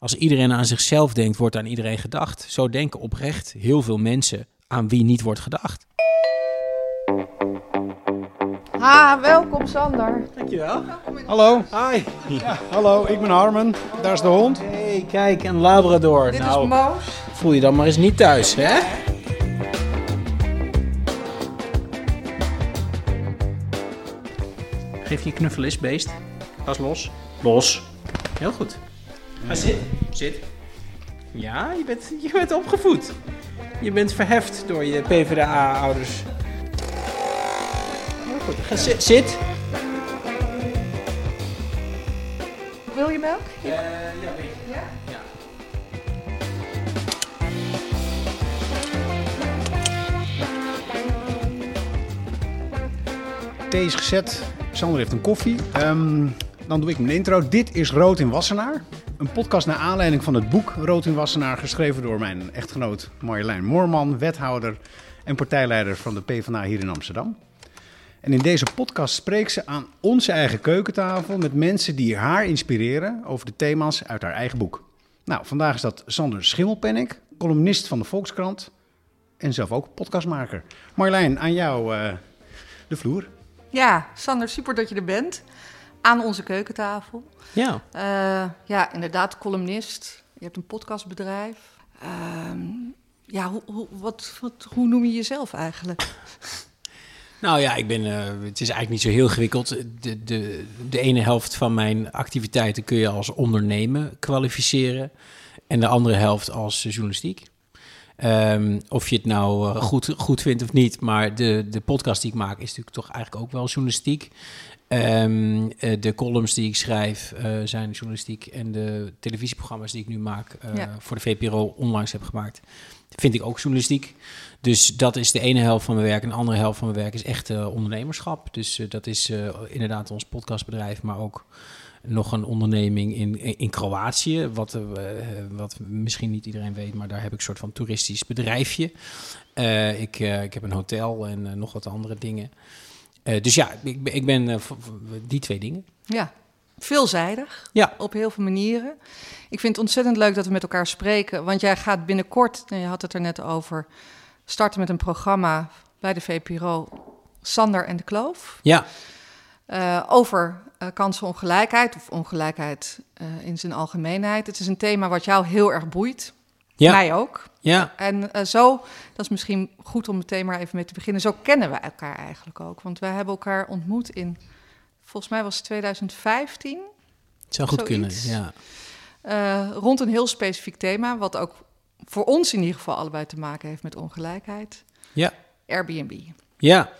Als iedereen aan zichzelf denkt, wordt aan iedereen gedacht. Zo denken oprecht heel veel mensen aan wie niet wordt gedacht. Ha, welkom Sander. Dankjewel. Hallo, Hi. hallo, ik ben Harmen. Daar is de hond. Hey, kijk, een Labrador. Dit nou, is Moos. voel je dan maar eens niet thuis, hè? Geef je knuffel eens, beest. Pas los. Los. Heel goed. Ga zitten. Zit. Ja, je bent, je bent opgevoed. Je bent verheft door je PvdA-ouders. Heel goed. Ga zi- zit. Wil je melk? ja, weet je. Ja? Ja. Thee is gezet. Sander heeft een koffie. Ehm, dan doe ik mijn intro. Dit is Rood in Wassenaar. Een podcast naar aanleiding van het boek Rood in Wassenaar, geschreven door mijn echtgenoot Marjolein Moorman, wethouder en partijleider van de PvdA hier in Amsterdam. En in deze podcast spreekt ze aan onze eigen keukentafel met mensen die haar inspireren over de thema's uit haar eigen boek. Nou, vandaag is dat Sander Schimmelpenninck, columnist van de Volkskrant en zelf ook podcastmaker. Marjolein, aan jou eh, de vloer. Ja, Sander, super dat je er bent. Aan onze keukentafel. Ja. Eh, ja, inderdaad, columnist. Je hebt een podcastbedrijf. Ehm, ja, hoe, hoe, wat, wat, hoe noem je jezelf eigenlijk? Nou ja, ik ben, eh, het is eigenlijk niet zo heel ingewikkeld. De, de, de ene helft van mijn activiteiten kun je als ondernemen kwalificeren. En de andere helft als journalistiek. Ehm, of je het nou eh, goed, goed vindt of niet, maar de, de podcast die ik maak is natuurlijk toch eigenlijk ook wel journalistiek. Ehm, eh, de columns die ik schrijf eh, zijn journalistiek. En de televisieprogramma's die ik nu maak eh, Ja. voor de VPRO onlangs heb gemaakt, vind ik ook journalistiek. Dus dat is de ene helft van mijn werk. En de andere helft van mijn werk is echt ondernemerschap. Dus dat is inderdaad ons podcastbedrijf, maar ook nog een onderneming in, in Kroatië. Wat, wat misschien niet iedereen weet, maar daar heb ik een soort van toeristisch bedrijfje. Ik, ik heb een hotel en nog wat andere dingen. Eh, dus ja, ik, ben- ik ben eh, die twee dingen. Ja, veelzijdig. Ja. Op heel veel manieren. Ik vind het ontzettend leuk dat we met elkaar spreken. Want jij gaat binnenkort, en je had het er net over, starten met een programma bij de VPRO. Sander en de Kloof. Ja, Eh, over kansenongelijkheid of ongelijkheid in zijn algemeenheid. Het is een thema wat jou heel erg boeit. ja, Mij ook. Ja. En eh, zo, dat is misschien goed om meteen maar even mee te beginnen. Zo kennen we elkaar eigenlijk ook. Want wij hebben elkaar ontmoet in, volgens mij was het 2015. Het zou goed Zoiets. kunnen. Ja. eh, rond een heel specifiek thema. Wat ook voor ons in ieder geval allebei te maken heeft met ongelijkheid. Ja. Airbnb. Ja.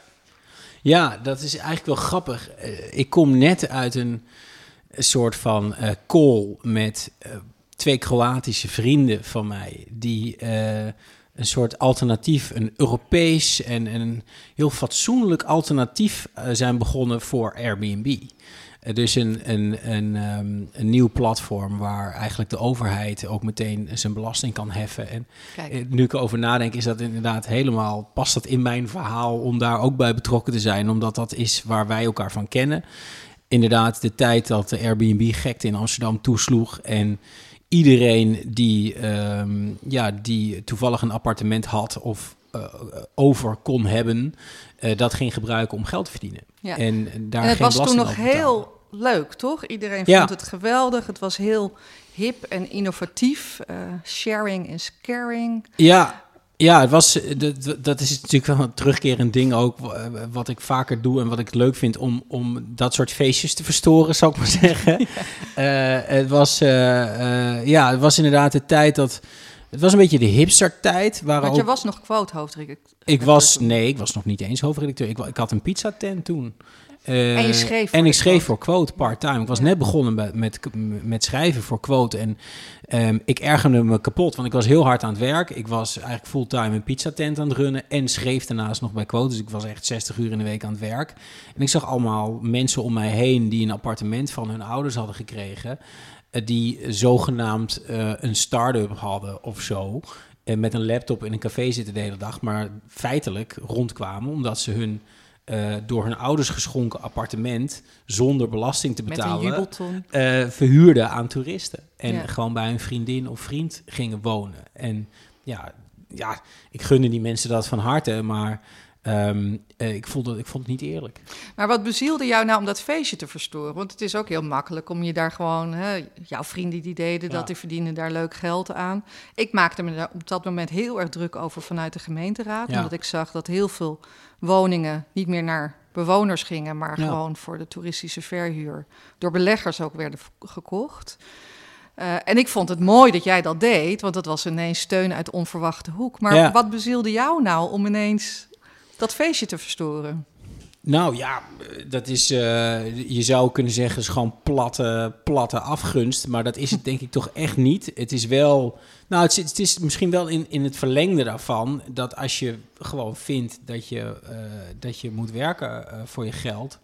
ja, dat is eigenlijk wel grappig. Eh, ik kom net uit een, soort van call met twee Kroatische vrienden van mij. Die eh, een soort alternatief, een Europees en een heel fatsoenlijk alternatief eh, zijn begonnen voor Airbnb. Eh, dus een, een, een, ehm, een nieuw platform waar eigenlijk de overheid ook meteen zijn belasting kan heffen. En Kijk, Nu ik erover nadenk, is dat inderdaad helemaal, past dat in mijn verhaal om daar ook bij betrokken te zijn, omdat dat is waar wij elkaar van kennen. Inderdaad, de tijd dat de Airbnb-gekte in Amsterdam toesloeg en iedereen die, ehm, ja, die toevallig een appartement had of eh, over kon hebben, eh, dat ging gebruiken om geld te verdienen. ja. En daar En het geen was toen nog heel leuk, toch? Iedereen Ja. vond het geweldig. Het was heel hip en innovatief. Eh, sharing is caring. Ja, ja het was, eh, dat, is natuurlijk wel een terugkerend ding ook, eh, wat ik vaker doe en wat ik leuk vind om, om dat soort feestjes te verstoren, zou ik maar zeggen. Eh, het, was, ja, het was inderdaad de tijd dat, het was een beetje de hipster-tijd. Want je was nog quote hoofdredacteur. ik was, nee, ik was nog niet eens hoofdredacteur. Ik, ik had een pizzatent toen. Eh, En je schreef En ik schreef voor Quote part-time. Ik was Ja. net begonnen met, met, met schrijven voor Quote. En ehm, ik ergerde me kapot, want ik was heel hard aan het werk. Ik was eigenlijk fulltime een pizzatent aan het runnen. En schreef daarnaast nog bij Quote. Dus ik was echt 60 uur in de week aan het werk. En ik zag allemaal mensen om mij heen die een appartement van hun ouders hadden gekregen. eh, die zogenaamd eh, een start-up hadden of zo. En met een laptop in een café zitten de hele dag. Maar feitelijk rondkwamen omdat ze hun eh, door hun ouders geschonken appartement zonder belasting te een betalen eh, verhuurden aan toeristen. En Ja. gewoon bij hun vriendin of vriend gingen wonen. En ja, ja, ik gunde die mensen dat van harte, maar eh, ik, vond het, ik vond het niet eerlijk. Maar wat bezielde jou nou om dat feestje te verstoren? Want het is ook heel makkelijk om je daar gewoon... Hè, jouw vrienden die deden Ja. dat, die verdienen daar leuk geld aan. Ik maakte me daar op dat moment heel erg druk over vanuit de gemeenteraad. Ja. Omdat ik zag dat heel veel woningen niet meer naar bewoners gingen... maar Ja. gewoon voor de toeristische verhuur door beleggers ook werden gekocht. Eh, en ik vond het mooi dat jij dat deed, want dat was ineens steun uit onverwachte hoek. Maar wat bezielde jou nou om ineens dat feestje te verstoren? Nou ja, dat is, eh, je zou kunnen zeggen, is gewoon platte, platte afgunst. Maar dat is het denk ik toch echt niet. Het is wel, nou het is misschien wel in, in het verlengde daarvan, dat als je gewoon vindt dat je, eh, dat je moet werken eh, voor je geld,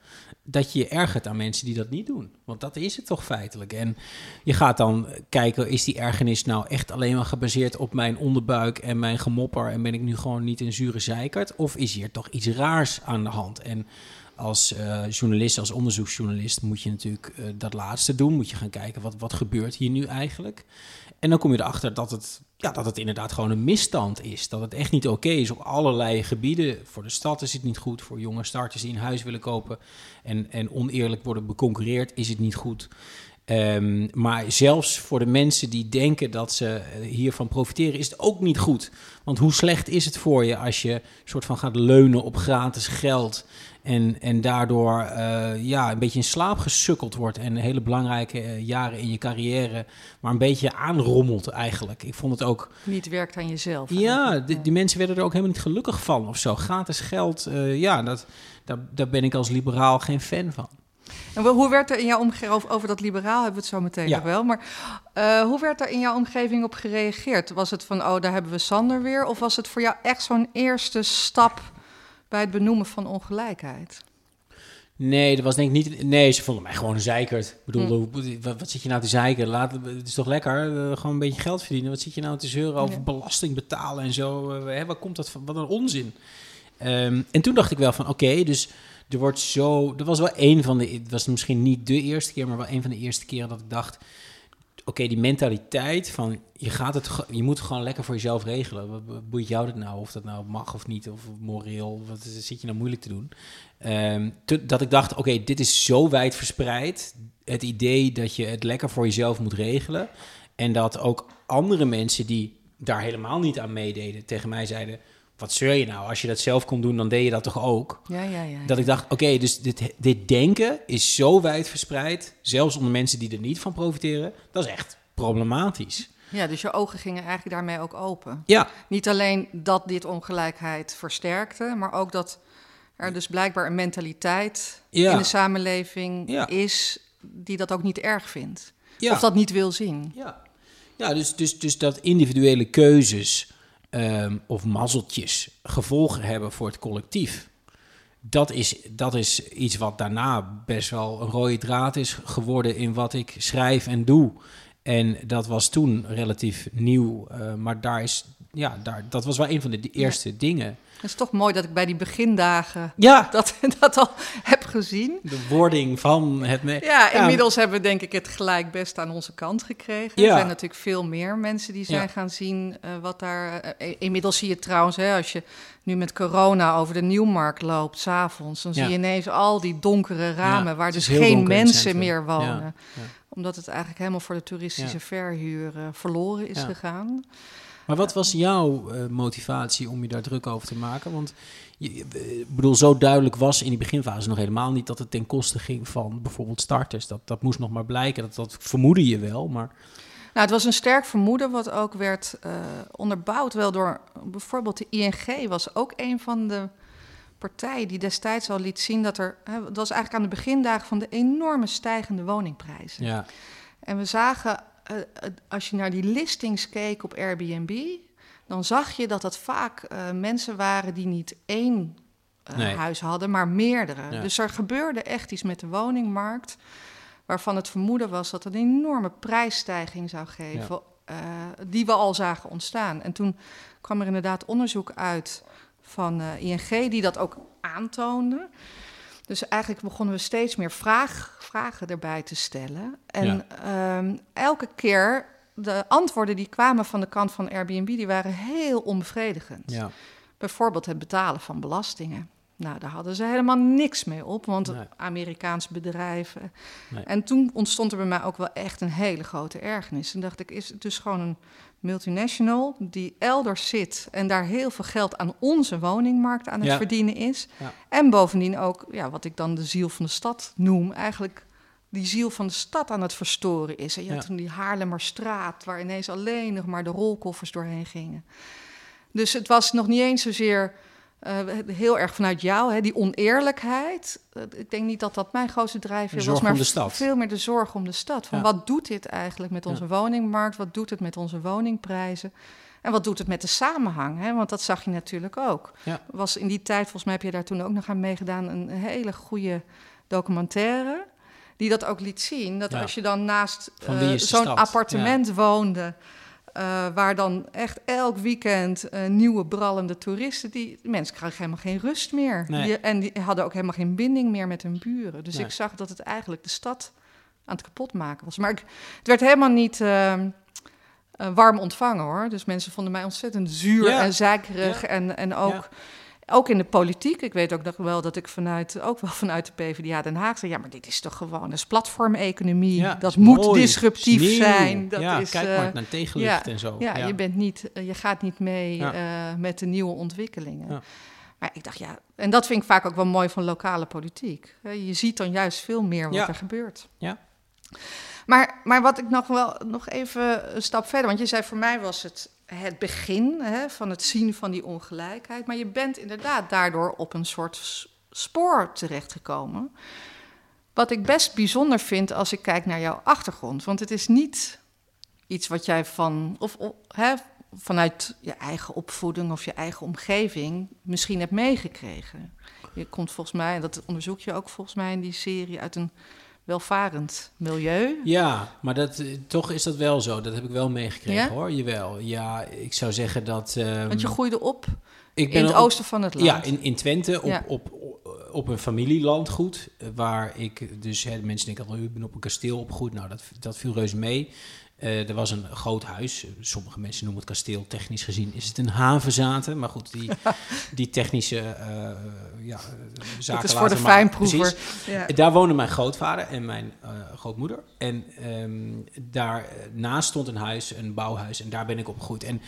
dat je je ergert aan mensen die dat niet doen. Want dat is het toch feitelijk. En je gaat dan kijken, is die ergernis nou echt alleen maar gebaseerd op mijn onderbuik en mijn gemopper en ben ik nu gewoon niet een zure zeikert? Of is hier toch iets raars aan de hand? En als eh, journalist, als onderzoeksjournalist moet je natuurlijk eh, dat laatste doen. Moet je gaan kijken, wat, wat gebeurt hier nu eigenlijk? En dan kom je erachter dat het, ja, dat het inderdaad gewoon een misstand is. Dat het echt niet oké is op allerlei gebieden. Voor de stad is het niet goed. Voor jonge starters die een huis willen kopen en, en oneerlijk worden beconcurreerd, is het niet goed. Ehm, maar zelfs voor de mensen die denken dat ze eh, hiervan profiteren, is het ook niet goed. Want hoe slecht is het voor je als je soort van gaat leunen op gratis geld en, en daardoor eh, ja, een beetje in slaap gesukkeld wordt en hele belangrijke eh, jaren in je carrière maar een beetje aanrommelt eigenlijk. Ik vond het ook Niet werkt aan jezelf. ja, die, die mensen werden er ook helemaal niet gelukkig van of zo. Gratis geld, eh, ja, dat, daar, daar ben ik als liberaal geen fan van. En hoe werd er in jouw omgeving, over, over dat liberaal hebben we het zo meteen Ja. nog wel, maar hoe werd er in jouw omgeving op gereageerd? Was het van, oh, daar hebben we Sander weer? Of was het voor jou echt zo'n eerste stap bij het benoemen van ongelijkheid? Nee, dat was denk ik niet. Nee, ze vonden mij gewoon een zeikerd. Ik bedoel, wat, wat zit je nou te zeiken? Laat, het is toch lekker? eh, gewoon een beetje geld verdienen. Wat zit je nou te zeuren over Ja. belasting betalen en zo? Hè, waar komt dat van? Wat een onzin. Ehm, en toen dacht ik wel van, oké, dus er wordt zo... Er was wel een van de... Het was misschien niet de eerste keer, maar wel een van de eerste keren dat ik dacht... Oké, die mentaliteit van je, gaat het, je moet het gewoon lekker voor jezelf regelen. Wat boeit jou dat nou? Of dat nou mag of niet, of moreel, wat is- zit je nou moeilijk te doen? Ehm, dat ik dacht, oké, dit is zo wijd verspreid. Het idee dat je het lekker voor jezelf moet regelen. En dat ook andere mensen die daar helemaal niet aan meededen, tegen mij zeiden: Wat zeur je nou? Als je dat zelf kon doen, dan deed je dat toch ook? Ja, ja, ja. Dat ik dacht, oké, dus dit, dit denken is zo wijd verspreid, zelfs onder mensen die er niet van profiteren, dat is echt problematisch. Ja, dus je ogen gingen eigenlijk daarmee ook open. Ja, Niet alleen dat dit ongelijkheid versterkte, maar ook dat er dus blijkbaar een mentaliteit Ja. in de samenleving Ja. is die dat ook niet erg vindt. ja. Of dat niet wil zien. Ja, ja dus, dus, dus dat individuele keuzes ehm, of mazzeltjes gevolgen hebben voor het collectief. Dat is, dat is iets wat daarna best wel een rode draad is geworden in wat ik schrijf en doe. En dat was toen relatief nieuw, eh, maar daar is, ja, daar, dat was wel een van de eerste dingen. Het is toch mooi dat ik bij die begindagen Ja, dat, dat al heb gezien. de wording van het... Me Ja, inmiddels hebben we denk ik het gelijk best aan onze kant gekregen. Ja. Er zijn natuurlijk veel meer mensen die zijn Ja. gaan zien eh, wat daar... eh, inmiddels zie je trouwens, hè, als je nu met corona over de Nieuwmarkt loopt, s'avonds... dan Ja. zie je ineens al die donkere ramen Ja, waar dus geen mensen meer wonen. Ja, ja. Omdat het eigenlijk helemaal voor de toeristische Ja. verhuur eh, verloren is Ja. gegaan. Maar wat was jouw eh, motivatie om je daar druk over te maken? Want je, ik bedoel, zo duidelijk was in die beginfase nog helemaal niet dat het ten koste ging van bijvoorbeeld starters. Dat, dat moest nog maar blijken. Dat, dat vermoedde je wel, maar Nou, het was een sterk vermoeden, wat ook werd eh, onderbouwd wel door bijvoorbeeld de ING was ook een van de partijen die destijds al liet zien dat er, hè, het was eigenlijk aan de begindagen van de enorme stijgende woningprijzen. ja. En we zagen, eh, als je naar die listings keek op Airbnb, dan zag je dat dat vaak eh, mensen waren die niet één eh, Nee. huis hadden, maar meerdere. Ja. Dus er gebeurde echt iets met de woningmarkt, waarvan het vermoeden was dat het een enorme prijsstijging zou geven, die we al zagen ontstaan. En toen kwam er inderdaad onderzoek uit van ING die dat ook aantoonde. Dus eigenlijk begonnen we steeds meer vraag, vragen erbij te stellen. En ehm, elke keer, de antwoorden die kwamen van de kant van Airbnb, die waren heel onbevredigend. Ja. Bijvoorbeeld het betalen van belastingen. Nou, daar hadden ze helemaal niks mee op, want Nee. Amerikaanse bedrijven. Nee. En toen ontstond er bij mij ook wel echt een hele grote ergernis. En dacht ik, is het dus gewoon een multinational die elders zit en daar heel veel geld aan onze woningmarkt aan het Ja. verdienen is. Ja. En bovendien ook, ja, wat ik dan de ziel van de stad noem, eigenlijk die ziel van de stad aan het verstoren is. En je had toen die Haarlemmerstraat, waar ineens alleen nog maar de rolkoffers doorheen gingen. Dus het was nog niet eens zozeer eh, heel erg vanuit jou, hè, die oneerlijkheid. Eh, ik denk niet dat dat mijn grootste drijfveer was, maar veel meer de zorg om de stad. Van Ja. wat doet dit eigenlijk met onze Ja. woningmarkt? Wat doet het met onze woningprijzen? En wat doet het met de samenhang? Hè? Want dat zag je natuurlijk ook. Ja. Was in die tijd, volgens mij heb je daar toen ook nog aan meegedaan, een hele goede documentaire. Die dat ook liet zien. Dat als je dan naast eh, zo'n appartement woonde. Eh, waar dan echt elk weekend eh, nieuwe brallende toeristen. Die mensen kregen helemaal geen rust meer. Nee. Die, en die hadden ook helemaal geen binding meer met hun buren. Dus Nee. ik zag dat het eigenlijk de stad aan het kapotmaken was. Maar ik, het werd helemaal niet ehm, eh, warm ontvangen hoor. Dus mensen vonden mij ontzettend zuur Ja. en zeikerig. Ja. En, en ook, Ja. Ook in de politiek. Ik weet ook nog wel dat ik vanuit, ook wel vanuit de PvdA Den Haag zei... ja, maar dit is toch gewoon een platformeconomie. Ja, dat moet mooi. disruptief zijn. Dat ja, is, kijk eh, maar naar tegenlicht ja, en zo. ja, Je, bent niet, eh, je gaat niet mee eh, met de nieuwe ontwikkelingen. Maar ik dacht, ja, en dat vind ik vaak ook wel mooi van lokale politiek. Je ziet dan juist veel meer wat er gebeurt. Ja. Maar, maar wat ik nog wel nog even een stap verder, want je zei voor mij was het het begin hè, van het zien van die ongelijkheid. Maar je bent inderdaad daardoor op een soort spoor terechtgekomen. Wat ik best bijzonder vind als ik kijk naar jouw achtergrond. Want het is niet iets wat jij van, of, of, hè, vanuit je eigen opvoeding of je eigen omgeving misschien hebt meegekregen. Je komt volgens mij, en dat onderzoek je ook volgens mij in die serie, uit een welvarend milieu. Ja, maar dat, eh, toch is dat wel zo. Dat heb ik wel meegekregen Ja? hoor. Jawel. Ja, ik zou zeggen dat. ehm, Want je groeide op ik in het oosten van het land. Ja, in, in Twente, op, Ja. op, op, op een familielandgoed. eh, Waar ik dus, hè, de mensen denken, al, ik ben op een kasteel opgegroeid. Nou, dat, dat viel reuze mee. Eh, er was een groot huis. Sommige mensen noemen het kasteel. Technisch gezien is het een havenzaten. Maar goed, die, die technische eh, ja, eh, zaken dat is voor de fijnproever. Ja. Daar woonde mijn grootvader en mijn grootmoeder. En ehm, daarnaast stond een huis, een bouwhuis. En daar ben ik opgegroeid. En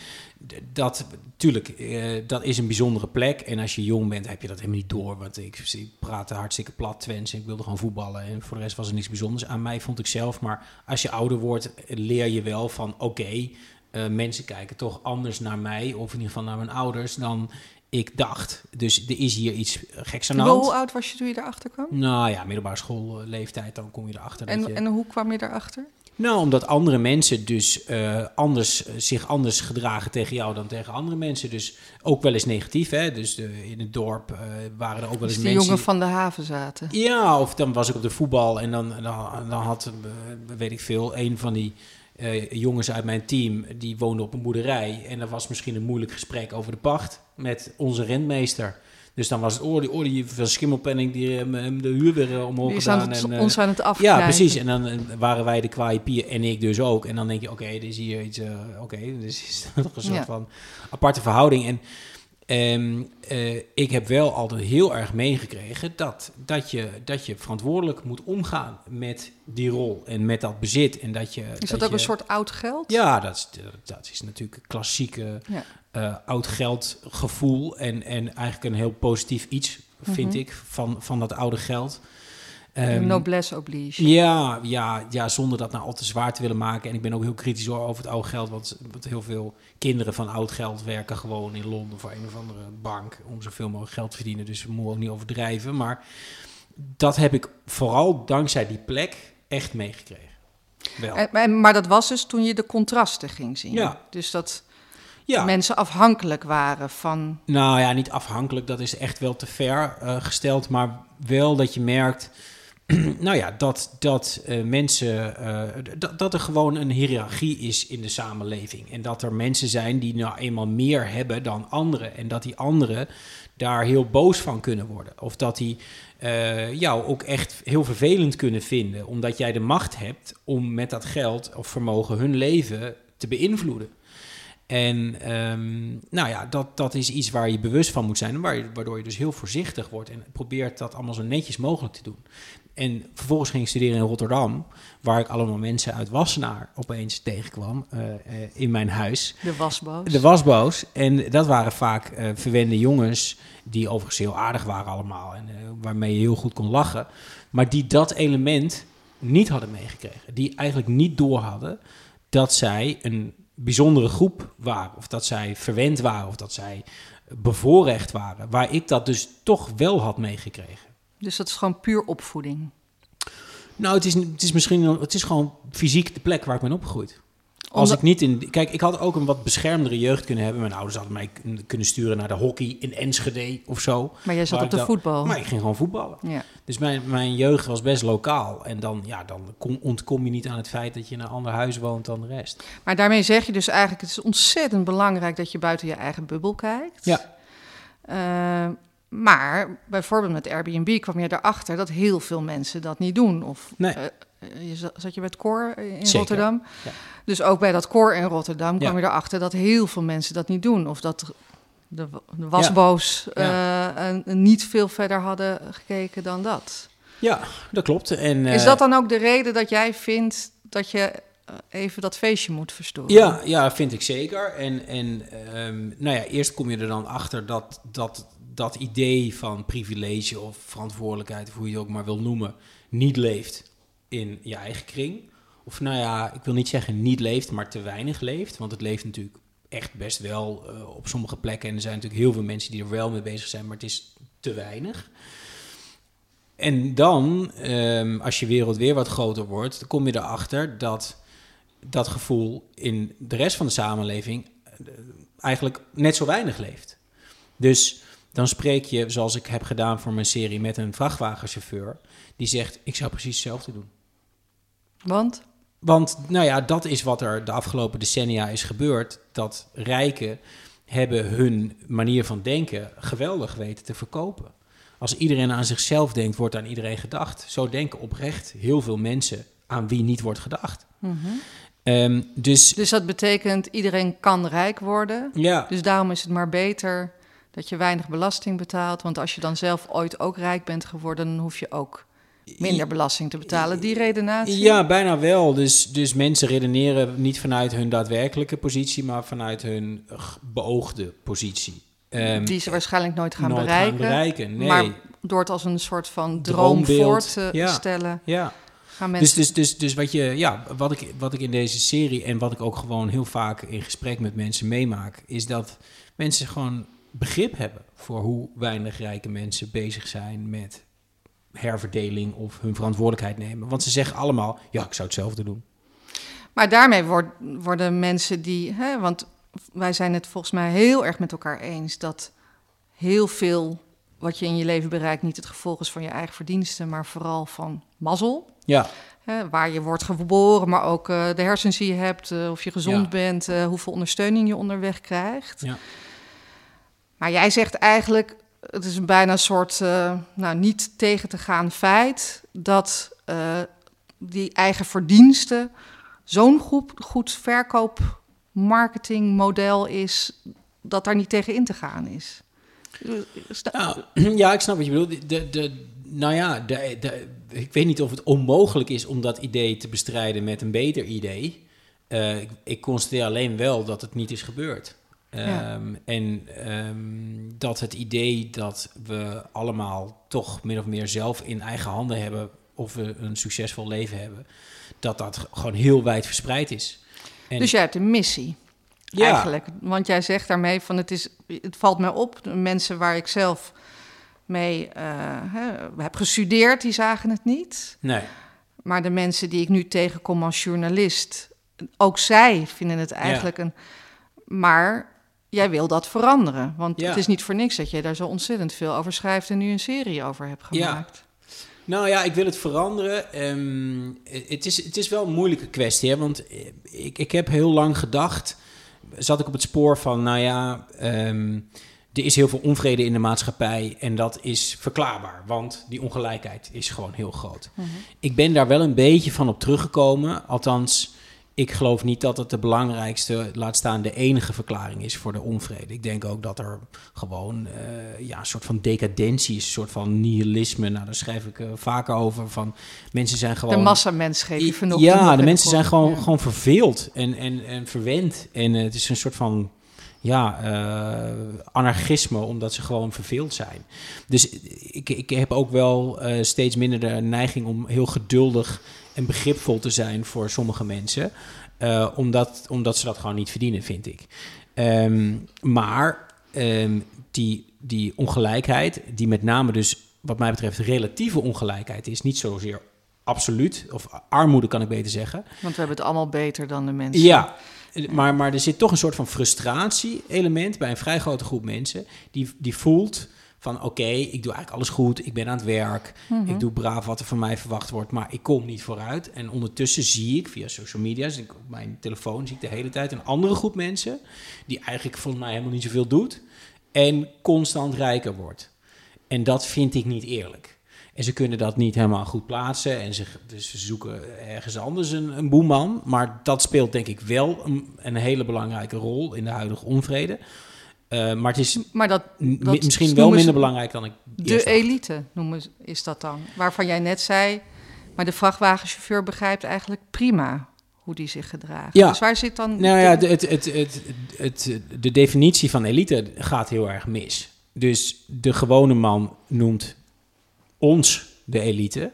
dat, tuurlijk, eh, dat is een bijzondere plek. En als je jong bent, heb je dat helemaal niet door. Want ik, ik praatte hartstikke plat Twents. Ik wilde gewoon voetballen. En voor de rest was er niks bijzonders aan mij, vond ik zelf. Maar als je ouder wordt, leer je wel van... Oké, eh, mensen kijken toch anders naar mij... of in ieder geval naar mijn ouders dan ik dacht. Dus er is hier iets geks aan de hand. Hoe oud was je toen je erachter kwam? Nou ja, middelbare schoolleeftijd, dan kom je erachter dat En, je... en hoe kwam je erachter? Nou, omdat andere mensen dus eh, anders, eh, zich anders gedragen tegen jou dan tegen andere mensen. Dus ook wel eens negatief, hè. Dus de, in het dorp eh, waren er ook wel Dus eens die mensen... jongen van de haven zaten. Ja, of dan was ik op de voetbal en dan, dan, dan had, weet ik veel, een van die jongens uit mijn team, die woonde op een boerderij. En er was misschien een moeilijk gesprek over de pacht met onze rentmeester. Dus dan was het, oh, die, oh, die van schimmelpenning, die hem hem de huur weer eh, omhoog Die gedaan. het, en, eh, ons aan het afknijpen. ja, precies. En dan eh, waren wij de kwaaie pier en ik dus ook. En dan denk je, oké, dit is hier iets... eh, oké, dus is een soort Ja. van aparte verhouding. En eh, ik heb wel altijd heel erg meegekregen dat, dat, je, dat je verantwoordelijk moet omgaan met die rol en met dat bezit. En dat je, Is dat ook je, een soort oud geld? Ja, dat is, dat is natuurlijk een klassieke Ja. eh, oud geldgevoel. En, en eigenlijk een heel positief iets, vind Mhm. ik, van, van dat oude geld. Um, Noblesse oblige. ja, ja, ja, zonder dat nou al te zwaar te willen maken. En ik ben ook heel kritisch hoor over het oude geld. Want, want heel veel kinderen van oud geld werken gewoon in Londen voor een of andere bank. Om zoveel mogelijk geld te verdienen. Dus we moeten ook niet overdrijven. Maar dat heb ik vooral dankzij die plek echt meegekregen. Wel. En, en- maar dat was dus toen je de contrasten ging zien. Ja. Dus dat ja. mensen afhankelijk waren van... Nou ja, niet afhankelijk, dat is echt wel te ver eh, gesteld. Maar wel dat je merkt nou ja, dat, dat eh, mensen, eh, dat, er gewoon een hiërarchie is in de samenleving. En dat er mensen zijn die nou eenmaal meer hebben dan anderen. En dat die anderen daar heel boos van kunnen worden. Of dat die eh, jou ook echt heel vervelend kunnen vinden, omdat jij de macht hebt om met dat geld of vermogen hun leven te beïnvloeden. En ehm, nou ja, dat, dat is iets waar je bewust van moet zijn, waar je, waardoor je dus heel voorzichtig wordt en probeert dat allemaal zo netjes mogelijk te doen. En vervolgens ging ik studeren in Rotterdam, waar ik allemaal mensen uit Wassenaar opeens tegenkwam uh, uh, in mijn huis. De wasboos. De wasboos. En dat waren vaak uh, verwende jongens, die overigens heel aardig waren allemaal en waarmee je heel goed kon lachen. Maar die dat element niet hadden meegekregen. Die eigenlijk niet door hadden dat zij een bijzondere groep waren. Of dat zij verwend waren, of dat zij bevoorrecht waren. Waar ik dat dus toch wel had meegekregen. Dus dat is gewoon puur opvoeding? Nou, het is, het is misschien het is gewoon fysiek de plek waar ik ben opgegroeid. Als ik niet in. Kijk, ik had ook een wat beschermdere jeugd kunnen hebben. Mijn ouders hadden mij kunnen sturen naar de hockey in Enschede of zo. Maar jij zat op de dan, voetbal. Maar ik ging gewoon voetballen. Ja. Dus mijn, mijn jeugd was best lokaal. En dan, ja, dan kom, ontkom je niet aan het feit dat je in een ander huis woont dan de rest. Maar daarmee zeg je dus eigenlijk: het is ontzettend belangrijk dat je buiten je eigen bubbel kijkt. Ja. Uh, maar bijvoorbeeld met Airbnb kwam je erachter dat heel veel mensen dat niet doen. Of nee. uh, je zat, zat, je bij het koor in Zeker. Rotterdam? Ja. Dus ook bij dat koor in Rotterdam kwam Ja. je erachter dat heel veel mensen dat niet doen. Of dat de, de wasboos Ja. uh, en niet veel verder hadden gekeken dan dat. Ja, dat klopt. En, Is eh, dat dan ook de reden dat jij vindt dat je eh, even dat feestje moet verstoren? Ja, ja, vind ik zeker. En, en ehm, nou ja, eerst kom je er dan achter dat dat, dat idee van privilege of verantwoordelijkheid, of hoe je het ook maar wil noemen, niet leeft in je eigen kring. Of nou ja, ik wil niet zeggen niet leeft, maar te weinig leeft. Want het leeft natuurlijk echt best wel uh, op sommige plekken. En er zijn natuurlijk heel veel mensen die er wel mee bezig zijn, maar het is te weinig. En dan, um, als je wereld weer wat groter wordt, dan kom je erachter dat dat gevoel in de rest van de samenleving uh, eigenlijk net zo weinig leeft. Dus dan spreek je, zoals ik heb gedaan voor mijn serie, met een vrachtwagenchauffeur die zegt: Ik zou precies hetzelfde doen. Want? Want, nou ja, dat is wat er de afgelopen decennia is gebeurd. Dat rijken hebben hun manier van denken geweldig weten te verkopen. Als iedereen aan zichzelf denkt, wordt aan iedereen gedacht. Zo denken oprecht heel veel mensen aan wie niet wordt gedacht. Mm -hmm. um, dus, dus dat betekent iedereen kan rijk worden. Ja. Dus daarom is het maar beter dat je weinig belasting betaalt. Want als je dan zelf ooit ook rijk bent geworden, dan hoef je ook minder belasting te betalen. Die redenatie? Ja, bijna wel. Dus, dus mensen redeneren niet vanuit hun daadwerkelijke positie, maar vanuit hun beoogde positie. Um, die ze waarschijnlijk nooit gaan nooit bereiken. Gaan bereiken nee. Maar door het als een soort van droom voor te ja. stellen. Ja. Gaan mensen... Dus, dus, dus, dus wat, je, ja, wat, ik, wat ik in deze serie en wat ik ook gewoon heel vaak in gesprek met mensen meemaak, is dat mensen gewoon begrip hebben voor hoe weinig rijke mensen bezig zijn met herverdeling of hun verantwoordelijkheid nemen. Want ze zeggen allemaal, ja, ik zou hetzelfde doen. Maar daarmee word, worden mensen die, hè, want wij zijn het volgens mij heel erg met elkaar eens dat heel veel wat je in je leven bereikt niet het gevolg is van je eigen verdiensten, maar vooral van mazzel. Ja. Hè, waar je wordt geboren, maar ook uh, de hersens die je hebt, uh, of je gezond ja. bent, uh, hoeveel ondersteuning je onderweg krijgt. Ja. Maar jij zegt eigenlijk, het is een bijna een soort, uh, nou, niet tegen te gaan feit dat uh, die eigen verdiensten zo'n goed, goed verkoopmarketingmodel is dat daar niet tegen in te gaan is. Nou, ja, ik snap wat je bedoelt. De, de, nou ja, de, ik weet niet of het onmogelijk is om dat idee te bestrijden met een beter idee. Ik, ik constateer alleen wel dat het niet is gebeurd. Ja. Um, en um, dat het idee dat we allemaal toch min of meer zelf in eigen handen hebben of we een succesvol leven hebben, dat dat gewoon heel wijd verspreid is. En dus jij hebt een missie. Ja. Eigenlijk. Want jij zegt daarmee van het is, het valt mij op, de mensen waar ik zelf mee uh, hè, heb gestudeerd, die zagen het niet. Nee. Maar de mensen die ik nu tegenkom als journalist, ook zij vinden het eigenlijk ja. een. Maar jij wil dat veranderen. Want ja. het is niet voor niks dat jij daar zo ontzettend veel over schrijft en nu een serie over hebt gemaakt. Ja. Nou ja, ik wil het veranderen. Ehm, het, is, het is wel een moeilijke kwestie, hè? want ik, ik heb heel lang gedacht, zat ik op het spoor van, nou ja, ehm, er is heel veel onvrede in de maatschappij en dat is verklaarbaar, want die ongelijkheid is gewoon heel groot. Mhm. Ik ben daar wel een beetje van op teruggekomen, althans ik geloof niet dat het de belangrijkste, laat staan de enige verklaring is voor de onvrede. Ik denk ook dat er gewoon uh, ja, een soort van decadentie is, een soort van nihilisme. Nou, daar schrijf ik uh, vaker over. Van mensen zijn gewoon. De massamens geef je vanochtend. Ja, de mensen zijn gewoon, ja. gewoon verveeld en, en, en verwend. En uh, het is een soort van ja, anarchisme, omdat ze gewoon verveeld zijn. Dus ik, ik heb ook wel steeds minder de neiging om heel geduldig en begripvol te zijn voor sommige mensen. Uh, omdat, omdat ze dat gewoon niet verdienen, vind ik. Um, maar um, die, die ongelijkheid, die met name dus wat mij betreft relatieve ongelijkheid is, niet zozeer absoluut, of armoede kan ik beter zeggen. Want we hebben het allemaal beter dan de mensen. Ja, maar, maar er zit toch een soort van frustratie-element bij een vrij grote groep mensen, die, die voelt van oké, okay, ik doe eigenlijk alles goed, ik ben aan het werk, mm -hmm. ik doe braaf wat er van mij verwacht wordt, maar ik kom niet vooruit. En ondertussen zie ik via social media, dus ik, op mijn telefoon zie ik de hele tijd een andere groep mensen, die eigenlijk volgens mij helemaal niet zoveel doet en constant rijker wordt. En dat vind ik niet eerlijk. En ze kunnen dat niet helemaal goed plaatsen. En ze, dus ze zoeken ergens anders een, een boeman. Maar dat speelt denk ik wel een, een hele belangrijke rol in de huidige onvrede. Uh, maar het is maar dat, dat misschien wel minder belangrijk dan ik. De elite noemen is dat dan. Waarvan jij net zei. Maar de vrachtwagenchauffeur begrijpt eigenlijk prima hoe die zich gedraagt. Ja. Dus waar zit dan. Nou ja, de, het, het, het, het, de definitie van elite gaat heel erg mis. Dus de gewone man noemt ons de elite.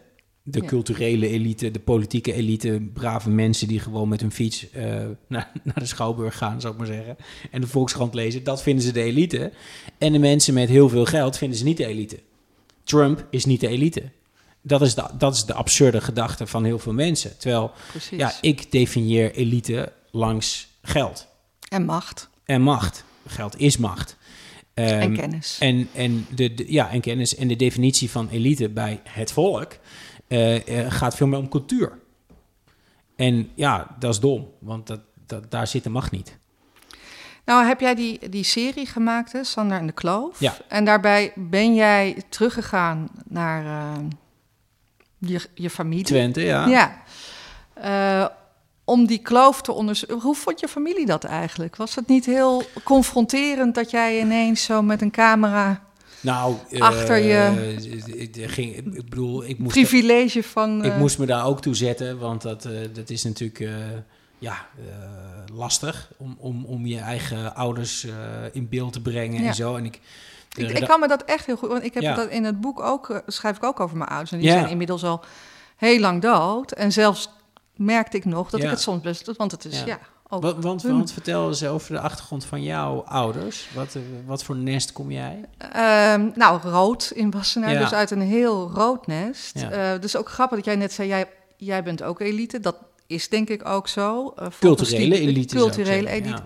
De ja. culturele elite, de politieke elite, brave mensen die gewoon met hun fiets uh, naar, naar de Schouwburg gaan, zou ik maar zeggen. En de Volkskrant lezen, dat vinden ze de elite. En de mensen met heel veel geld vinden ze niet de elite. Trump is niet de elite. Dat is de, dat is de absurde gedachte van heel veel mensen. Terwijl, Precies. ja, ik definieer elite langs geld. En macht. En macht. Geld is macht. Um, en kennis. En, en, de, de, ja, en kennis. En de definitie van elite bij het volk uh, uh, gaat veel meer om cultuur. En ja, dat is dom, want dat, dat, daar zit de macht niet. Nou, heb jij die, die serie gemaakt, hè, Sander en de Kloof? Ja. En daarbij ben jij teruggegaan naar uh, je, je familie. Twente, ja. Ja. Uh, om die kloof te onderzoeken. Hoe vond je familie dat eigenlijk? Was het niet heel confronterend dat jij ineens zo met een camera nou, achter je ging, ik bedoel, ik moest privilege van. Ik moest me daar ook toe zetten, want dat, uh, dat is natuurlijk ja, lastig om, om, om je eigen ouders in beeld te brengen ja. en zo. En ik, ik, ik kan me dat echt heel goed, want ik heb ja. dat in het boek ook schrijf ik ook over mijn ouders en die ja. zijn inmiddels al heel lang dood en zelfs merkte ik nog dat ik het soms best, want het is ja. Ook want, want, want, vertel eens over de achtergrond van jouw ouders. Wat, wat voor nest kom jij? Um, nou, rood in Wassenaar, ja. dus uit een heel rood nest. Ja. Uh, dus ook grappig dat jij net zei, jij, jij bent ook elite. Dat is denk ik ook zo. Uh, culturele die, elite. Culturele elite. Ja.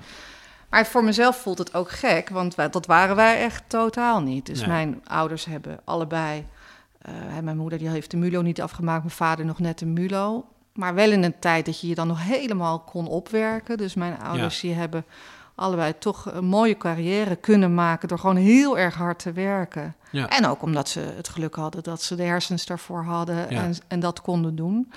Maar voor mezelf voelt het ook gek, want wij, dat waren wij echt totaal niet. Dus nee. mijn ouders hebben allebei... Uh, mijn moeder die heeft de MULO niet afgemaakt, mijn vader nog net de MULO. Maar wel in een tijd dat je je dan nog helemaal kon opwerken. Dus mijn ouders ja. die hebben allebei toch een mooie carrière kunnen maken door gewoon heel erg hard te werken. Ja. En ook omdat ze het geluk hadden dat ze de hersens daarvoor hadden ja. en, en, dat konden doen.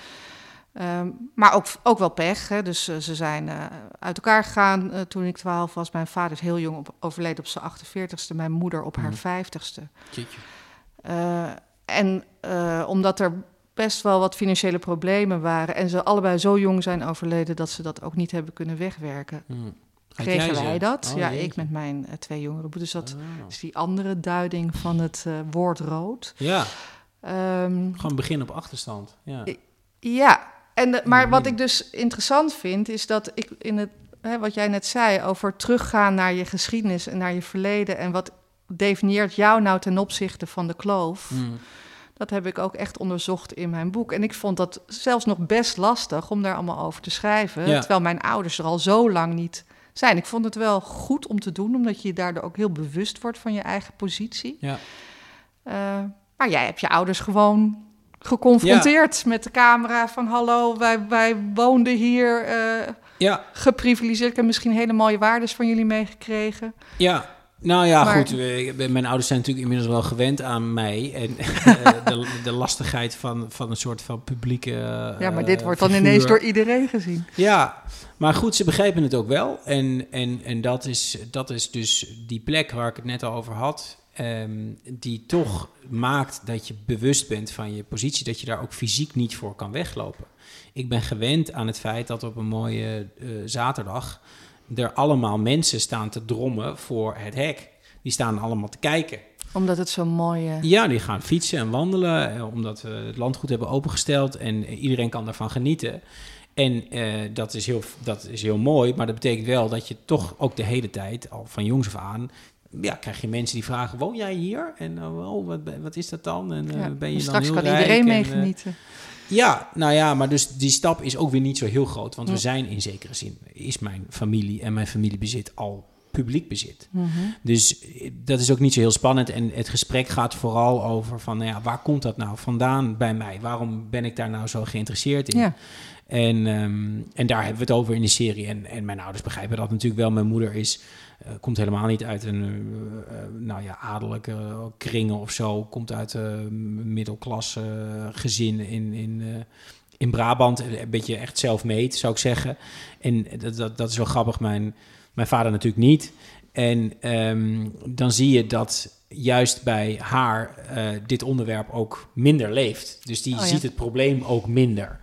Um, maar ook, ook wel pech. Hè? Dus uh, ze zijn uh, uit elkaar gegaan uh, toen ik 12 was. Mijn vader is heel jong op, overleden op zijn 48ste. Mijn moeder op haar 50ste. en omdat er best wel wat financiële problemen waren. En ze allebei zo jong zijn overleden dat ze dat ook niet hebben kunnen wegwerken. Hmm. Kregen wij dat? Oh, ja, jeetje. ik met mijn uh, twee jongeren. Dus dat Oh. is die andere duiding van het uh, woord rood. Ja, Um, gewoon begin op achterstand. Ja. ja, en de, maar Hmm. wat ik dus interessant vind, is dat ik in het, hè, wat jij net zei, over teruggaan naar je geschiedenis en naar je verleden. En wat definieert jou nou ten opzichte van de kloof? Hmm. Dat heb ik ook echt onderzocht in mijn boek. En ik vond dat zelfs nog best lastig om daar allemaal over te schrijven. Ja. Terwijl mijn ouders er al zo lang niet zijn. Ik vond het wel goed om te doen, omdat je daardoor ook heel bewust wordt van je eigen positie. Ja. Uh, maar jij hebt je ouders gewoon geconfronteerd met de camera van hallo, wij, wij woonden hier eh, Ja, geprivilegeerd. Ik heb misschien hele mooie waardes van jullie meegekregen. ja. Nou ja, Maar- goed. mijn ouders zijn natuurlijk inmiddels wel gewend aan mij. En eh, de, de lastigheid van, van een soort van publieke. ja, maar eh, dit wordt dan figuur. ineens door iedereen gezien. Ja, maar goed, ze begrijpen het ook wel. En, en, en dat, is, dat is dus die plek waar ik het net al over had. ehm, die toch maakt dat je bewust bent van je positie. Dat je daar ook fysiek niet voor kan weglopen. Ik ben gewend aan het feit dat op een mooie eh, zaterdag. Er allemaal mensen staan te drommen voor het hek. Die staan allemaal te kijken. Omdat het zo mooi... eh, Ja, die gaan fietsen en wandelen, eh, omdat we het landgoed hebben opengesteld en iedereen kan daarvan genieten. En eh, dat, is heel, dat is heel mooi, maar dat betekent wel dat je toch ook de hele tijd, al van jongs af aan, ja, krijg je mensen die vragen, woon jij hier? En oh, wat, wat is dat dan? En eh, ben je dan Straks heel kan rijk? iedereen En, mee eh, genieten. Ja, nou ja, maar dus die stap is ook weer niet zo heel groot. Want we zijn in zekere zin, is mijn familie en mijn familiebezit al publiek bezit. Mhm. Dus eh, dat is ook niet zo heel spannend. En het gesprek gaat vooral over van, nou ja, waar komt dat nou vandaan bij mij? Waarom ben ik daar nou zo geïnteresseerd in? Ja. En, ehm, en daar hebben we het over in de serie. En, en mijn ouders begrijpen dat natuurlijk wel. Mijn moeder is, eh, komt helemaal niet uit een eh, nou ja, adellijke kringen of zo. Komt uit een middelklasse gezin in, in, in Brabant. Een beetje echt self-made, zou ik zeggen. En dat, dat, dat is wel grappig. Mijn, mijn vader natuurlijk niet. En ehm, dan zie je dat juist bij haar dit onderwerp ook minder leeft. Dus die Oh ja. ziet het probleem ook minder.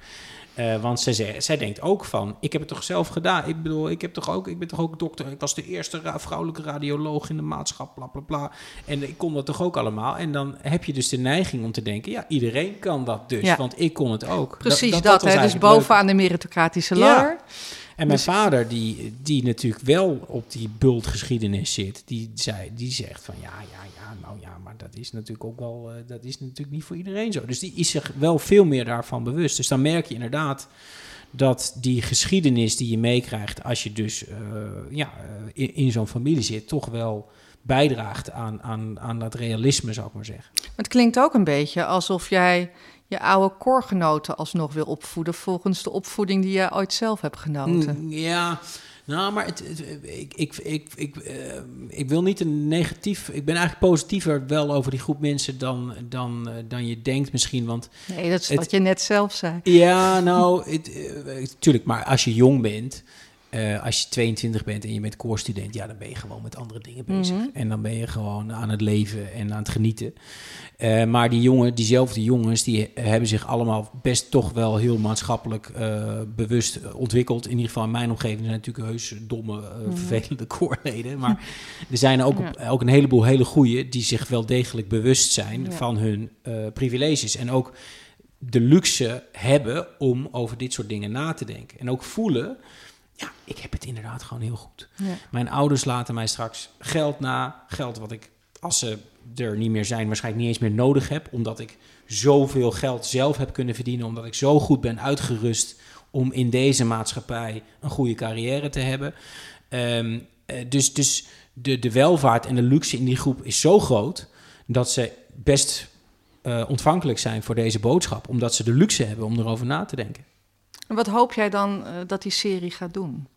Eh, want zij, ze- zij denkt ook van, ik heb het toch zelf gedaan. Ik bedoel, ik, heb toch ook, ik ben toch ook dokter. Ik was de eerste ra- vrouwelijke radioloog in de maatschappij, bla bla bla. En ik kon dat toch ook allemaal. En dan heb je dus de neiging om te denken, ja, iedereen kan dat dus. Ja. Want ik kon het ook. Precies dat, hè? Dus bovenaan de meritocratische Ja. ladder. En mijn Dus- vader, die, die natuurlijk wel op die bultgeschiedenis zit, die, zei, die zegt van ja, ja, ja, nou ja, maar dat is natuurlijk ook wel, eh, dat is natuurlijk niet voor iedereen zo. Dus die is zich wel veel meer daarvan bewust. Dus dan merk je inderdaad dat die geschiedenis die je meekrijgt als je dus eh, ja, eh, in, in zo'n familie zit, toch wel bijdraagt aan, aan, aan dat realisme, zou ik maar zeggen. Maar het klinkt ook een beetje alsof jij je oude koorgenoten alsnog wil opvoeden volgens de opvoeding die jij ooit zelf hebt genoten. Mm, Ja, nou, maar het, het- ik, ik, ik, ik, eh, ik wil niet een negatief... Ik ben eigenlijk positiever wel over die groep mensen dan, dan, eh, dan je denkt misschien. Want Nee, dat is Het- wat je net zelf zei. ja, nou, het, eh, tuurlijk, maar als je jong bent... eh, als je 22 bent en je bent koorstudent, ja, dan ben je gewoon met andere dingen bezig. Mhm. En dan ben je gewoon aan het leven en aan het genieten. Eh, maar die jongen, diezelfde jongens, die hebben zich allemaal best toch wel heel maatschappelijk eh, bewust ontwikkeld. In ieder geval in mijn omgeving zijn natuurlijk heus domme, Mhm. vervelende koorleden. Maar er zijn ook, ook een heleboel hele goeie die zich wel degelijk bewust zijn Ja. van hun privileges. En ook de luxe hebben om over dit soort dingen na te denken. En ook voelen, ja, ik heb het inderdaad gewoon heel goed. Ja. Mijn ouders laten mij straks geld na. Geld wat ik, als ze er niet meer zijn, waarschijnlijk niet eens meer nodig heb. Omdat ik zoveel geld zelf heb kunnen verdienen. Omdat ik zo goed ben uitgerust om in deze maatschappij een goede carrière te hebben. Ehm, eh, dus dus de, de welvaart en de luxe in die groep is zo groot dat ze best eh, ontvankelijk zijn voor deze boodschap. Omdat ze de luxe hebben om erover na te denken. En wat hoop jij dan eh, dat die serie gaat doen?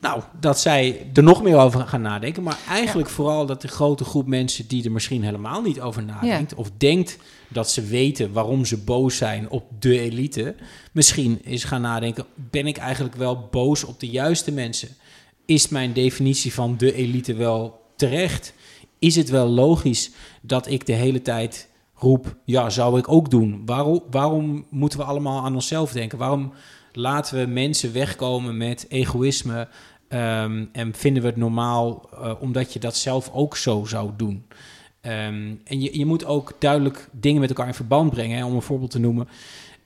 Nou, dat zij er nog meer over gaan nadenken. Maar eigenlijk vooral dat de grote groep mensen die er misschien helemaal niet over nadenkt. Of denkt dat ze weten waarom ze boos zijn op de elite. Misschien is gaan nadenken, ben ik eigenlijk wel boos op de juiste mensen? Is mijn definitie van de elite wel terecht? Is het wel logisch dat ik de hele tijd roep, ja, zou ik ook doen? Waarom, waarom moeten we allemaal aan onszelf denken? Waarom laten we mensen wegkomen met egoïsme ehm, en vinden we het normaal eh, omdat je dat zelf ook zo zou doen? Ehm, en je, je moet ook duidelijk dingen met elkaar in verband brengen. Om een voorbeeld te noemen.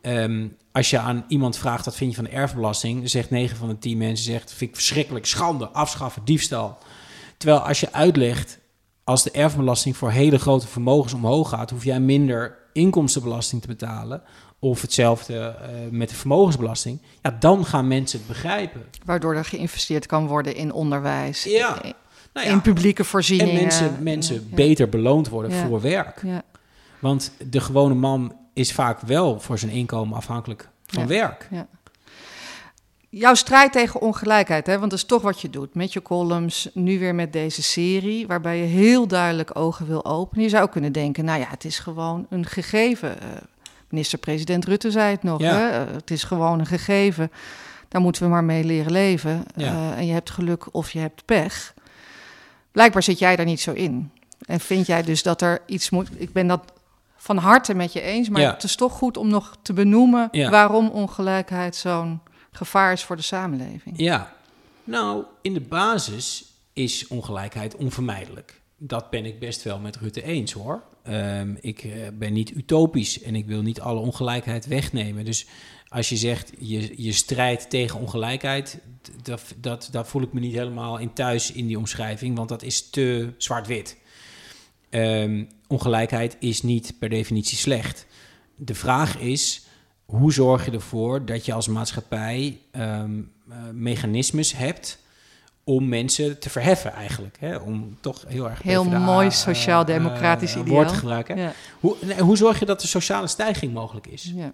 Ehm, als je aan iemand vraagt wat vind je van de erfbelasting, zegt 9 van de 10 mensen zegt vind ik verschrikkelijk, schande, afschaffen, diefstal. Terwijl als je uitlegt als de erfbelasting voor hele grote vermogens omhoog gaat, hoef jij minder inkomstenbelasting te betalen. Of hetzelfde eh, met de vermogensbelasting. Ja, dan gaan mensen het begrijpen. Waardoor er geïnvesteerd kan worden in onderwijs, Ja. in, Nou ja, in publieke en voorzieningen. mensen, mensen Ja. beter beloond worden voor werk. Ja. Want de gewone man is vaak wel voor zijn inkomen afhankelijk van Ja. Jouw strijd tegen ongelijkheid, hè, want dat is toch wat je doet met je columns, nu weer met deze serie, waarbij je heel duidelijk ogen wil openen. Je zou kunnen denken, nou ja, het is gewoon een gegeven. Eh, Minister-president Rutte zei het nog, Ja. hè? eh, het is gewoon een gegeven. Daar moeten we maar mee leren leven. Ja. Eh, en je hebt geluk of je hebt pech. Blijkbaar zit jij daar niet zo in. En vind jij dus dat er iets moet. Ik ben dat van harte met je eens, maar Ja. het is toch goed om nog te benoemen waarom ongelijkheid zo'n gevaar is voor de samenleving. Ja, nou, in de basis is ongelijkheid onvermijdelijk. Dat ben ik best wel met Rutte eens hoor. Ehm, ik eh, ben niet utopisch en ik wil niet alle ongelijkheid wegnemen. Dus als je zegt je, je strijdt tegen ongelijkheid, dat, dat, daar voel ik me niet helemaal in thuis in die omschrijving, want dat is te zwart-wit. Ehm, ongelijkheid is niet per definitie slecht. De vraag is, hoe zorg je ervoor dat je als maatschappij ehm, eh, mechanismes hebt om mensen te verheffen eigenlijk? Hè? Om toch heel erg Heel PvdA, mooi sociaal-democratisch ideaal. woord te gebruiken. Ja, Hoe, hoe zorg je dat er sociale stijging mogelijk is? ja.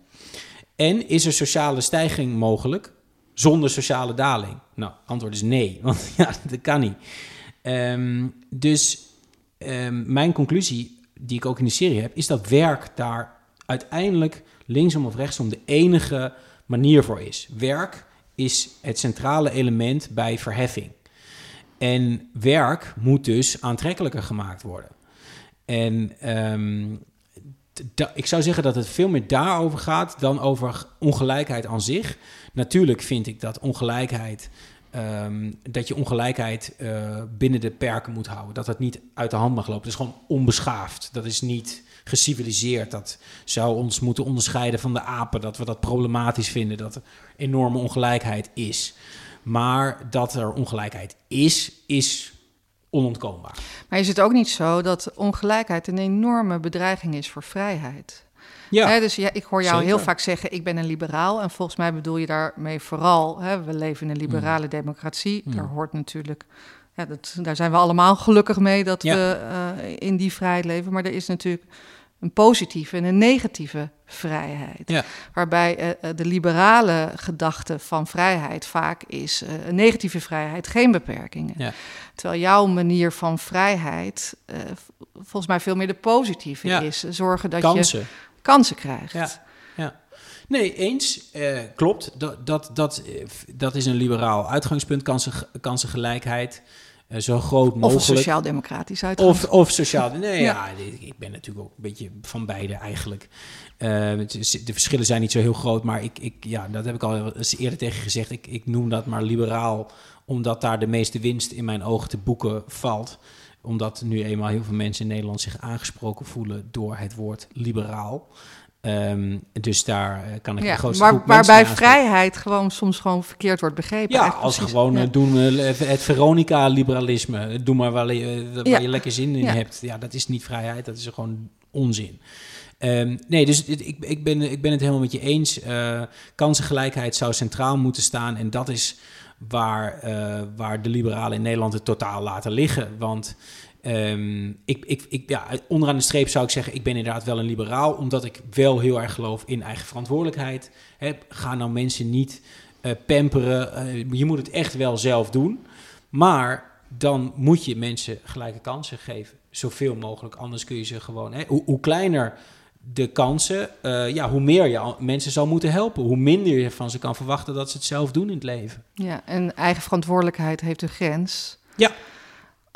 En is er sociale stijging mogelijk zonder sociale daling? Nou, antwoord is nee, want ja, dat kan niet. Ehm, dus ehm, mijn conclusie, die ik ook in de serie heb, is dat werk daar uiteindelijk linksom of rechtsom de enige manier voor is. Werk is het centrale element bij verheffing. En werk moet dus aantrekkelijker gemaakt worden. En ehm, ik zou zeggen dat het veel meer daarover gaat dan over ongelijkheid aan zich. Natuurlijk vind ik dat ongelijkheid. ehm, dat je ongelijkheid eh, binnen de perken moet houden. Dat dat niet uit de hand mag lopen. Dat is gewoon onbeschaafd. Dat is niet geciviliseerd. Dat zou ons moeten onderscheiden van de apen. Dat we dat problematisch vinden. Dat er enorme ongelijkheid is. Maar dat er ongelijkheid is, is onontkoombaar. Maar is het ook niet zo dat ongelijkheid een enorme bedreiging is voor vrijheid? Ja, dus ja, ik hoor jou zeker. heel vaak zeggen, ik ben een liberaal. En volgens mij bedoel je daarmee vooral, we leven in een liberale democratie. Mm. Daar hoort natuurlijk, ja, dat, daar zijn we allemaal gelukkig mee dat Ja. we eh, in die vrijheid leven. Maar er is natuurlijk een positieve en een negatieve vrijheid. Ja. Waarbij eh, eh, de liberale gedachte van vrijheid vaak is eh, een negatieve vrijheid, geen beperkingen. Ja. Terwijl jouw manier van vrijheid volgens mij veel meer de positieve Ja. is. Zorgen dat je kansen. krijgt. Ja, ja. Nee, eens. klopt. Dat, dat, dat, dat is een liberaal uitgangspunt. Kansen, kansengelijkheid. Eh, zo groot Of mogelijk. sociaal-democratisch uitgangspunt. Of, of sociaal. Nee, Ja. ja. ik- ben natuurlijk ook een beetje van beide eigenlijk. Eh, is- de verschillen zijn niet zo heel groot, maar ik, ik, ja, dat heb ik al eens eerder tegen gezegd. Ik, ik noem dat maar liberaal, omdat daar de meeste winst in mijn ogen te boeken valt. Omdat nu eenmaal heel veel mensen in Nederland zich aangesproken voelen door het woord liberaal. Ehm, dus daar eh, kan ik Ja, de grootste waar- groep waarbij vrijheid gewoon soms gewoon verkeerd wordt begrepen. Ja, als precies. gewoon Ja. eh, doen we het Veronica-liberalisme. Doe maar waar, je- waar Ja. je lekker zin in hebt. Ja, dat is niet vrijheid, dat is gewoon onzin. Ehm, nee, dus ik, ik, ben, ik ben het helemaal met je eens. Eh, kansengelijkheid zou centraal moeten staan. En dat is waar, eh, waar de liberalen in Nederland het totaal laten liggen. Want ehm, ik, ik, ik, ja, onderaan de streep zou ik zeggen... ik ben inderdaad wel een liberaal... omdat ik wel heel erg geloof in eigen verantwoordelijkheid. Hè, ga nou mensen niet eh, pamperen. Eh, je moet het echt wel zelf doen. Maar dan moet je mensen gelijke kansen geven. Zoveel mogelijk. Anders kun je ze gewoon... Hoe, hoe kleiner de kansen, eh, ja, hoe meer je mensen zal moeten helpen. Hoe minder je van ze kan verwachten dat ze het zelf doen in het leven. Ja, en eigen verantwoordelijkheid heeft een grens. Ja.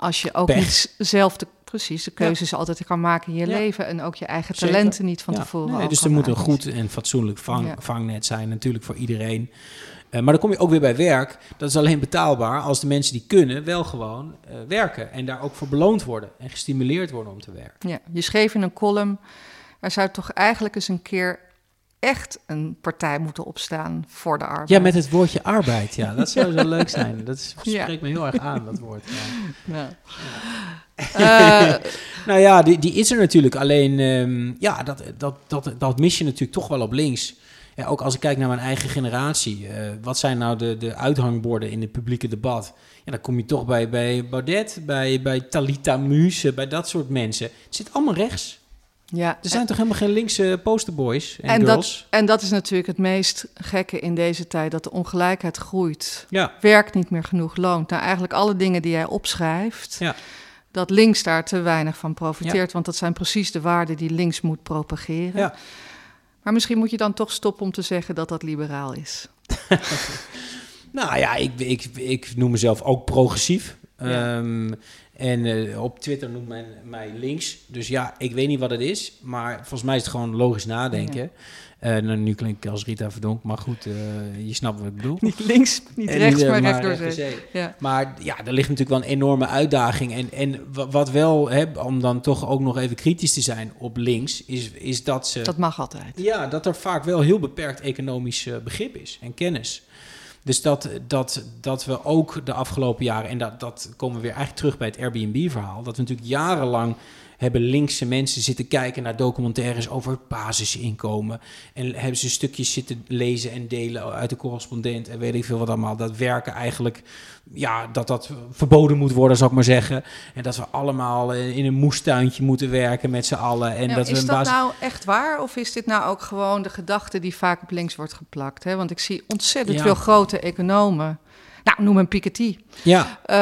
Als je ook Pech. niet zelf de, precies, de keuzes altijd kan maken in je Ja. leven... en ook je eigen Zeker. talenten niet van tevoren Nee, dus er moet een goed en fatsoenlijk vang, vangnet zijn, natuurlijk voor iedereen. Eh, maar dan kom je ook weer bij werk. Dat is alleen betaalbaar als de mensen die kunnen wel gewoon eh, werken. En daar ook voor beloond worden en gestimuleerd worden om te werken. Ja, je schreef in een column... er zou toch eigenlijk eens een keer echt een partij moeten opstaan voor de arbeid. Ja, met het woordje arbeid. Ja, dat zou zo leuk zijn. Dat is- Ja. spreekt me heel erg aan, dat woord. Ja. Ja. Eh, Nou ja, die, die is er natuurlijk. Alleen, ehm, ja, dat, dat, dat, dat mis je natuurlijk toch wel op links. Ja, ook als ik kijk naar mijn eigen generatie. eh, wat zijn nou de, de uithangborden in het publieke debat? Ja, dan kom je toch bij, bij Baudet, bij, bij Talita Muse, bij dat soort mensen. Het zit allemaal rechts. Ja, Er zijn toch helemaal geen linkse posterboys en, en, girls? dat, en dat is natuurlijk het meest gekke in deze tijd, dat de ongelijkheid groeit. Ja, Werk niet meer genoeg loont. Nou, eigenlijk alle dingen die jij opschrijft, Ja. dat links daar te weinig van profiteert. Want dat zijn precies de waarden die links moet propageren. Ja. Maar misschien moet je dan toch stoppen om te zeggen dat dat liberaal is. nou ja, ik, ik, ik noem mezelf ook progressief. Ja. En eh, op Twitter noemt men mij links. Dus ja, ik weet niet wat het is. Maar volgens mij is het gewoon logisch nadenken. Eh, nou, nu klink ik als Rita Verdonk, maar goed, eh, je snapt wat ik bedoel. Niet links, niet rechts, maar recht door recht door zee. Ja. Maar ja, er ligt natuurlijk wel een enorme uitdaging. En, en wa- wat wel, hè, om dan toch ook nog even kritisch te zijn op links, is, is dat ze... Dat mag altijd. Ja, dat er vaak wel heel beperkt economisch begrip is en kennis. Dus dat, dat, dat we ook de afgelopen jaren, en dat, dat komen we weer eigenlijk terug bij het Airbnb-verhaal, dat we natuurlijk jarenlang hebben linkse mensen zitten kijken naar documentaires over het basisinkomen. En hebben ze stukjes zitten lezen en delen uit de correspondent en weet ik veel wat allemaal. Dat werken eigenlijk, ja, dat dat verboden moet worden, zou ik maar zeggen. En dat we allemaal eh, in een moestuintje moeten werken met z'n allen. En Ja, dat we is een dat basis- nou echt waar? Of is dit nou ook gewoon de gedachte die vaak op links wordt geplakt? Hè? Want ik zie ontzettend Ja. veel grote economen. Nou, noem een Piketty. Ja, Eh,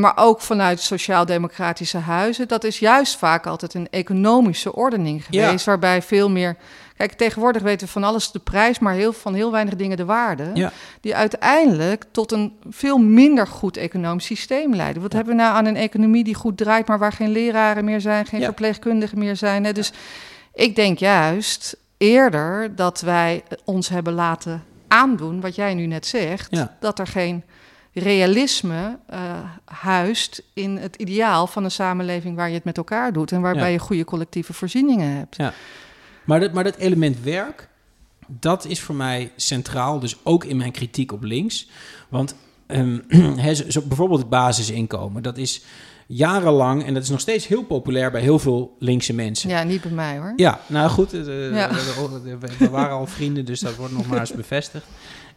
maar ook vanuit sociaal-democratische huizen. Dat is juist vaak altijd een economische ordening Ja. geweest. Waarbij veel meer. Kijk, tegenwoordig weten we van alles de prijs, maar heel, van heel weinig dingen de waarde. Ja. Die uiteindelijk tot een veel minder goed economisch systeem leiden. Wat hebben we nou aan een economie die goed draait, maar waar geen leraren meer zijn, geen verpleegkundigen meer zijn? Hè? Dus ik denk juist eerder dat wij ons hebben laten aandoen, wat jij nu net zegt, dat er geen realisme eh, huist in het ideaal van een samenleving waar je het met elkaar doet en waarbij Ja. je goede collectieve voorzieningen hebt. Ja. Maar dat, maar dat element werk, dat is voor mij centraal. Dus ook in mijn kritiek op links. Want ehm, zo, bijvoorbeeld het basisinkomen, dat is jarenlang, en dat is nog steeds heel populair bij heel veel linkse mensen. Ja, niet bij mij hoor. Ja, nou goed, eh, eh, Ja. we, we- we waren al vrienden, dus dat wordt nog maar eens bevestigd.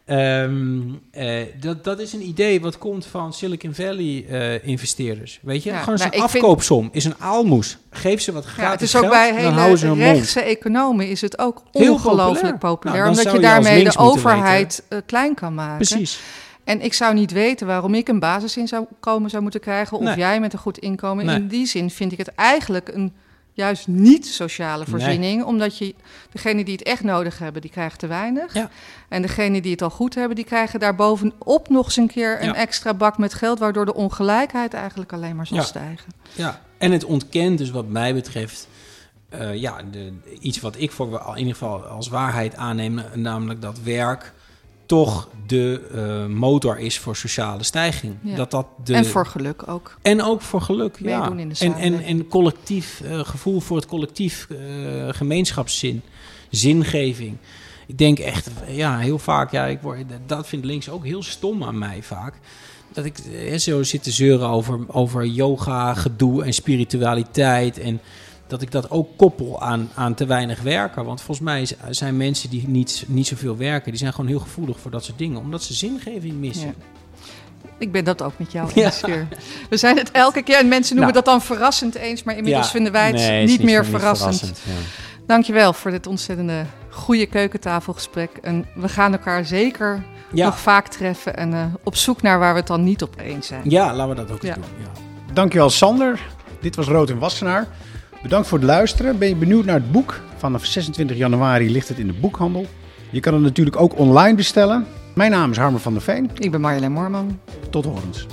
Ehm, eh, dat, dat is een idee wat komt van Silicon Valley eh, investeerders. Weet je, Ja, gewoon nou, vind- afkoopsom is een aalmoes. Geef ze wat gratis Ja, het is ook bij hele rechtse economen is het ook ongelooflijk populair. populair, Nou, omdat je daarmee de overheid eh, klein kan maken. Precies. En ik zou niet weten waarom ik een basisinkomen zou moeten krijgen of Nee. jij met een goed inkomen. Nee. In die zin vind ik het eigenlijk een juist niet sociale voorziening, omdat je degene die het echt nodig hebben, die krijgen te weinig. Ja. En degene die het al goed hebben, die krijgen daarbovenop nog eens een keer een Ja. extra bak met geld, waardoor de ongelijkheid eigenlijk alleen maar zal Ja. stijgen. Ja, en het ontkent dus wat mij betreft eh, ja, de, iets wat ik voor in ieder geval als waarheid aanneem, namelijk dat werk toch de eh, motor is voor sociale stijging. Ja. Dat dat de, En voor geluk ook. en ook voor geluk, ja. Meedoen in de en, en, en collectief eh, gevoel voor het collectief, eh, gemeenschapszin, zingeving. Ik denk echt, ja, heel vaak, ja, ik word, dat vindt links ook heel stom aan mij vaak. Dat ik eh, zo zit te zeuren over, over yoga, gedoe en spiritualiteit. En dat ik dat ook koppel aan, aan te weinig werken. Want volgens mij zijn mensen die niet, niet zoveel werken, die zijn gewoon heel gevoelig voor dat soort dingen. Omdat ze zingeving missen. Ja. Ik ben dat ook met jou Ja. eens weer. We zijn het elke keer, en mensen noemen Nou. dat dan verrassend eens, maar inmiddels Ja, vinden wij het nee, niet meer voor- verrassend. ja. Dankjewel voor dit ontzettende goede keukentafelgesprek. En we gaan elkaar zeker Ja. nog vaak treffen en eh, op zoek naar waar we het dan niet op eens zijn. Ja, laten we dat ook eens Ja. doen. Ja. Dankjewel Sander. Dit was Rood en Wassenaar. Bedankt voor het luisteren. Ben je benieuwd naar het boek? Vanaf 26 januari ligt het in de boekhandel. Je kan het natuurlijk ook online bestellen. Mijn naam is Harmer van der Veen. Ik ben Marjolein Moorman. Tot horens.